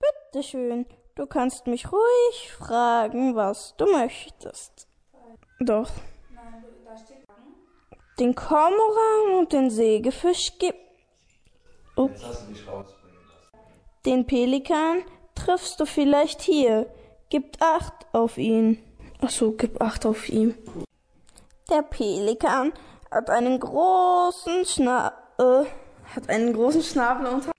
Bitteschön, du kannst mich ruhig fragen, was du möchtest. Doch. Den Kormoran und den Sägefisch gibt. Ups. Den Pelikan triffst du vielleicht hier. Gib acht auf ihn. Ach so, gib acht auf ihn. Der Pelikan hat einen großen Schna äh, hat einen großen Schnabel unter.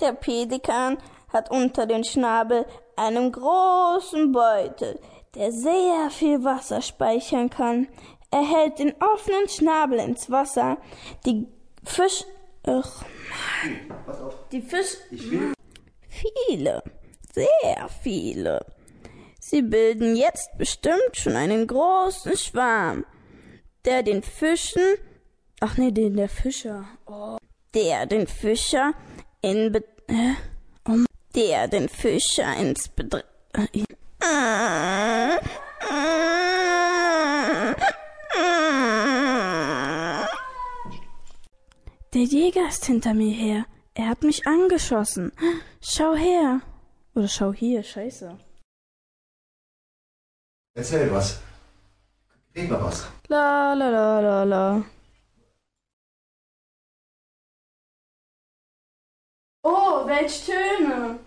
Der Pelikan hat unter den Schnabel einen großen Beutel, der sehr viel Wasser speichern kann. Er hält den offenen Schnabel ins Wasser. Die Fisch. Ach, Mann. Die Fisch. Viele. Sehr viele. Sie bilden jetzt bestimmt schon einen großen Schwarm, der den Fischen. Ach nee, den der Fischer. Oh. Der den Fischer in. Be äh, der den Fischer ins Bedr. Äh, Der Jäger ist hinter mir her. Er hat mich angeschossen. Schau her. Oder schau hier, scheiße. Erzähl was. Red mal was. La la la la la. Oh, welch Töne!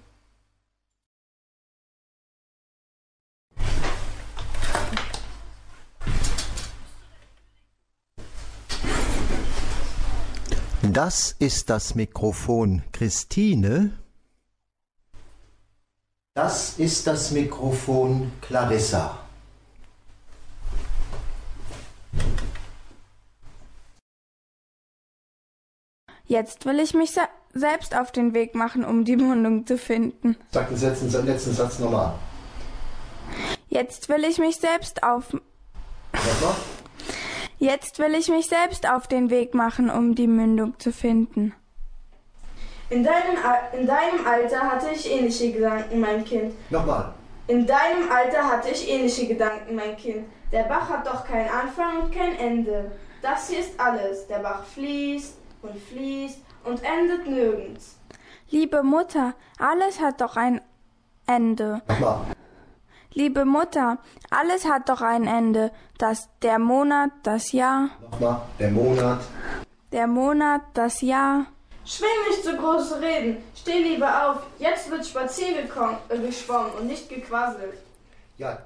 Das ist das Mikrofon Christine. Das ist das Mikrofon Clarissa. Jetzt will ich mich se selbst auf den Weg machen, um die Mundung zu finden. Sag den letzten, letzten Satz nochmal. Jetzt will ich mich selbst auf. Nochmal? Jetzt will ich mich selbst auf den Weg machen, um die Mündung zu finden. In deinem, Al- in deinem Alter hatte ich ähnliche Gedanken, mein Kind. Nochmal. In deinem Alter hatte ich ähnliche Gedanken, mein Kind. Der Bach hat doch keinen Anfang und kein Ende. Das hier ist alles. Der Bach fließt und fließt und endet nirgends. Liebe Mutter, alles hat doch ein Ende. Nochmal. Liebe Mutter, alles hat doch ein Ende. Das der Monat, das Jahr, Nochmal. Der Monat. der Monat, das Jahr. Schwing nicht so große Reden. Steh lieber auf. Jetzt wird spazier äh, geschwommen und nicht gequasselt. Ja,